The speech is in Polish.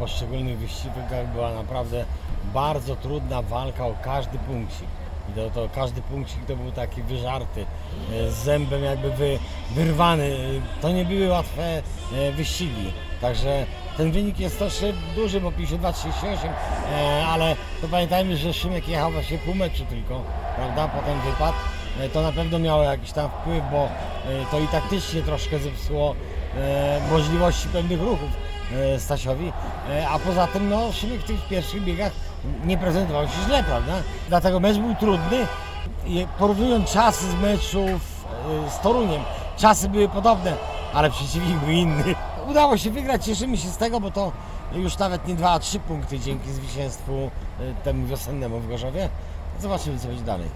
poszczególnych wyścigach była naprawdę bardzo trudna walka o każdy punkcik. I to, to każdy punkcik to był taki wyżarty, e, z zębem jakby wy, wyrwany. E, To nie były łatwe e, wyścigi. Także ten wynik jest troszkę duży, bo 52-38, e, ale to pamiętajmy, że Szymek jechał właśnie pół meczu tylko, prawda? Potem wypadł. To na pewno miało jakiś tam wpływ, bo to i taktycznie troszkę zepsuło możliwości pewnych ruchów Stasiowi. E, A poza tym, no, Szymek w tych pierwszych biegach nie prezentował się źle, prawda? Dlatego mecz był trudny. Porównując czasy z meczów e, z Toruniem, czasy były podobne, ale przeciwnik był inny. Udało się wygrać, cieszymy się z tego, bo to już nawet nie dwa, a trzy punkty dzięki zwycięstwu e, temu wiosennemu w Gorzowie. Zobaczymy, co będzie dalej.